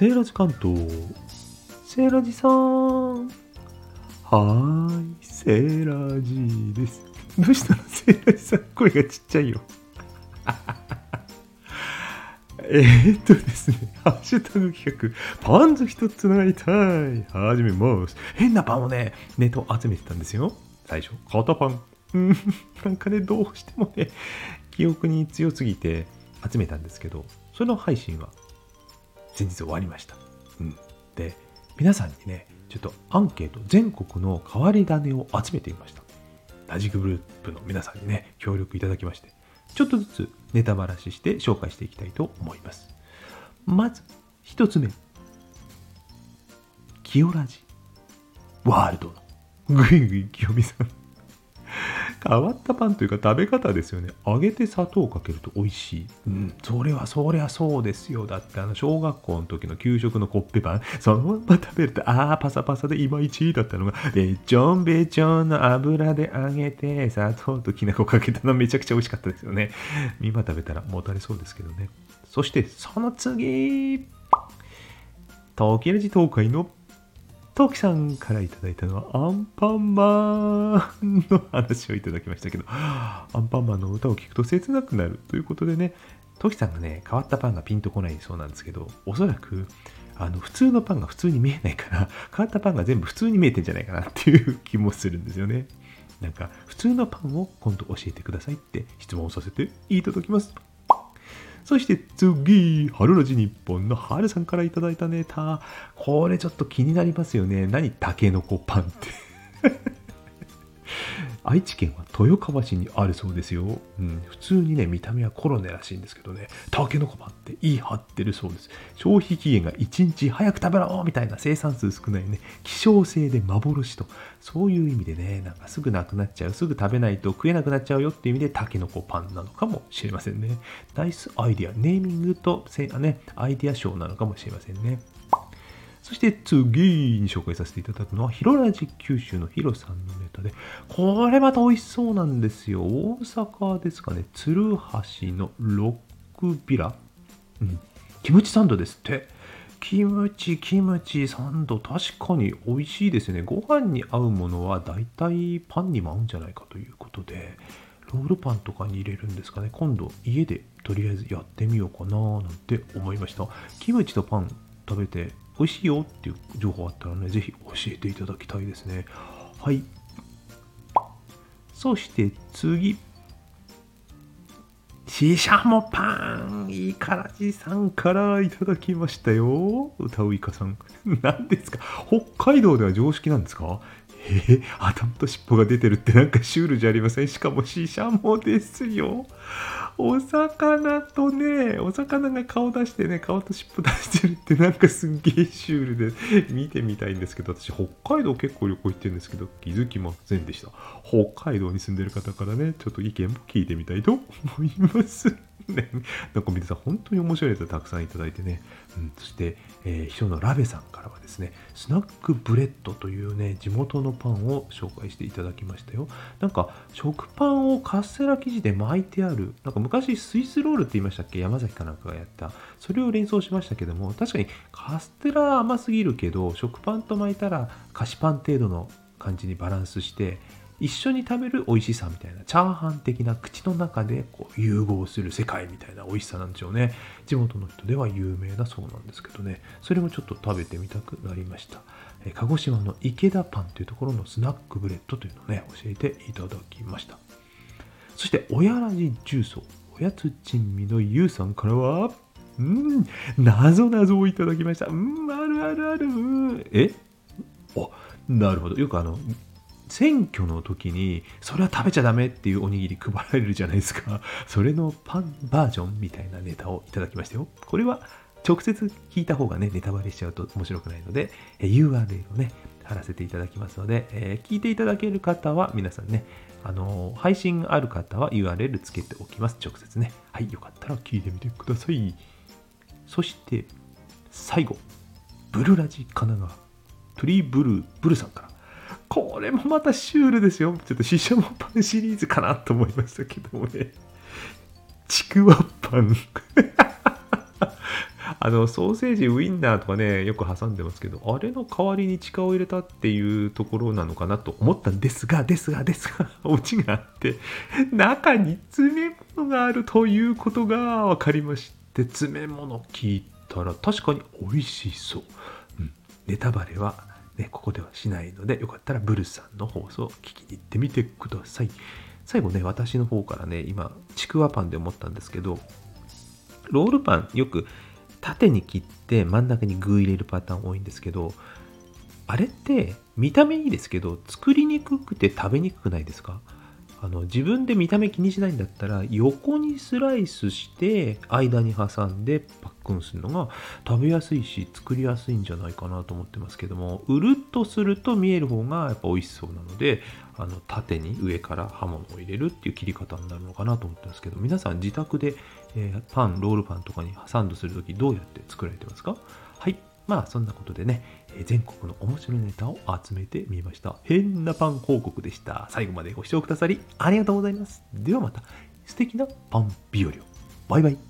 セーラジ関東。セーラジさん。はーい、セーラジです。どうしたのセーラジさん、声がちっちゃいよ。えーっとですね、ハッシュタグ企画、パンズ一つなりたい。始めます。変なパンをね、ネット集めてたんですよ。最初、肩パン。うん、なんかね、どうしてもね、記憶に強すぎて集めたんですけど、その配信は先日終わりました。うん、で、皆さんにね、ちょっとアンケート、全国の変わり種を集めてみました。ラジグループの皆さんにね、協力いただきまして、ちょっとずつネタばらしして紹介していきたいと思います。まず、一つ目。清ラジワールドのぐいぐい清美さん。変わったパンというか食べ方ですよね。揚げて砂糖をかけると美味しい。うん、それはそりゃそうですよ。だってあの小学校の時の給食のコッペパン、そのまま食べると、ああ、パサパサでいまいちだったのが、べちょんべちょんの油で揚げて砂糖ときな粉かけたのめちゃくちゃ美味しかったですよね。今食べたらもたれそうですけどね。そしてその次、東京寺東海のトキさんからいただいたのはアンパンマンの話をいただきましたけど、アンパンマンの歌を聴くと切なくなるということでね、トキさんがね、変わったパンがピンとこないそうなんですけど、おそらく、あの、普通のパンが普通に見えないから、変わったパンが全部普通に見えてんじゃないかなっていう気もするんですよね。なんか、普通のパンを今度教えてくださいって質問させていただきます。そして次、春ラジ日本の春さんからいただいたネタ。これちょっと気になりますよね。何タケノコパンって。愛知県は豊川市にあるそうですよ。うん、普通にね、見た目はコロネらしいんですけどね、タケノコパンって言い張ってるそうです。消費期限が1日早く食べろみたいな生産数少ないね、希少性で幻と、そういう意味でね、なんかすぐなくなっちゃう、すぐ食べないと食えなくなっちゃうよっていう意味でタケノコパンなのかもしれませんね。ナイスアイディア、ネーミングとせね、アイディア賞なのかもしれませんね。そして次に紹介させていただくのは、ヒロラジ九州のヒロさんのネタで、これまた美味しそうなんですよ。大阪ですかね、鶴橋のロックビラ。うん。キムチサンドですって。キムチ、キムチ、サンド、確かに美味しいですね。ご飯に合うものは大体パンにも合うんじゃないかということで、ロールパンとかに入れるんですかね。今度家でとりあえずやってみようかななんて思いました。キムチとパン食べて美味しいよっていう情報あったらね、ぜひ教えていただきたいですね。はい。そして次。シシャモパンいいからじさんからいただきましたよ。歌ういかさん。何ですか？北海道では常識なんですか？えー、頭と尻尾が出てるってなんかシュールじゃありません？しかもシシャモですよ。お魚とね、お魚が顔出してね、顔と尻尾出してるってなんかすんげえシュールで見てみたいんですけど、私北海道結構旅行行ってるんですけど、気づきませんでした。北海道に住んでる方からね、ちょっと意見も聞いてみたいと思います。ね、なんか皆さん本当に面白いやつをたくさんいただいてね、うん、そして、えー、秘書のラベさんからはですね、スナックブレッドというね、地元のパンを紹介していただきましたよ。なんか食パンをカステラ生地で巻いてある、なんか昔スイスロールって言いましたっけ？山崎かなんかがやった。それを連想しましたけども、確かにカステラ甘すぎるけど、食パンと巻いたら菓子パン程度の感じにバランスして、一緒に食べる美味しさみたいなチャーハン的な口の中でこう融合する世界みたいな美味しさなんでしょうね地元の人では有名だそうなんですけどねそれもちょっと食べてみたくなりました鹿児島の池田パンというところのスナックブレッドというのをね教えていただきましたそして親ラジ重曹おやつ珍味のゆうさんからはうん、なぞなぞをいただきました。うん、あるあるある。え？お、なるほど。よくあの、選挙の時にそれは食べちゃダメっていうおにぎり配られるじゃないですか。それのパンバージョンみたいなネタをいただきましたよ。これは直接聞いた方がねネタバレしちゃうと面白くないので URL をね貼らせていただきますので、えー、聞いていただける方は皆さんねあのー、配信ある方は URL つけておきます。直接ね。はいよかったら聞いてみてください。そして最後ブルラジ神奈川トリーブルーブルさんからこれもまたシュールですよ。ちょっとシシャモパンシリーズかなと思いましたけどもね。ちくわパン。あのソーセージウインナーとかねよく挟んでますけどあれの代わりに力を入れたっていうところなのかなと思ったんですがですがですがオチがあって中に詰め物があるということが分かりまして詰め物聞いたら確かに美味しそう、うん、ネタバレはね、ここではしないのでよかったらブルさんの放送を聞きに行ってみてください。最後ね私の方からね今ちくわパンで思ったんですけどロールパンよく縦に切って真ん中に具入れるパターン多いんですけどあれって見た目いいですけど作りにくくて食べにくくないですか？あの自分で見た目気にしないんだったら横にスライスして間に挟んでパックンするのが食べやすいし作りやすいんじゃないかなと思ってますけどもうるっとすると見える方がやっぱ美味しそうなのであの縦に上から刃物を入れるっていう切り方になるのかなと思ってますけど皆さん自宅で、えー、パンロールパンとかにサンドするときどうやって作られてますか？はい。まあそんなことでね、全国の面白いネタを集めてみました。変なパン報告でした。最後までご視聴くださりありがとうございます。ではまた素敵なパン日和を。バイバイ。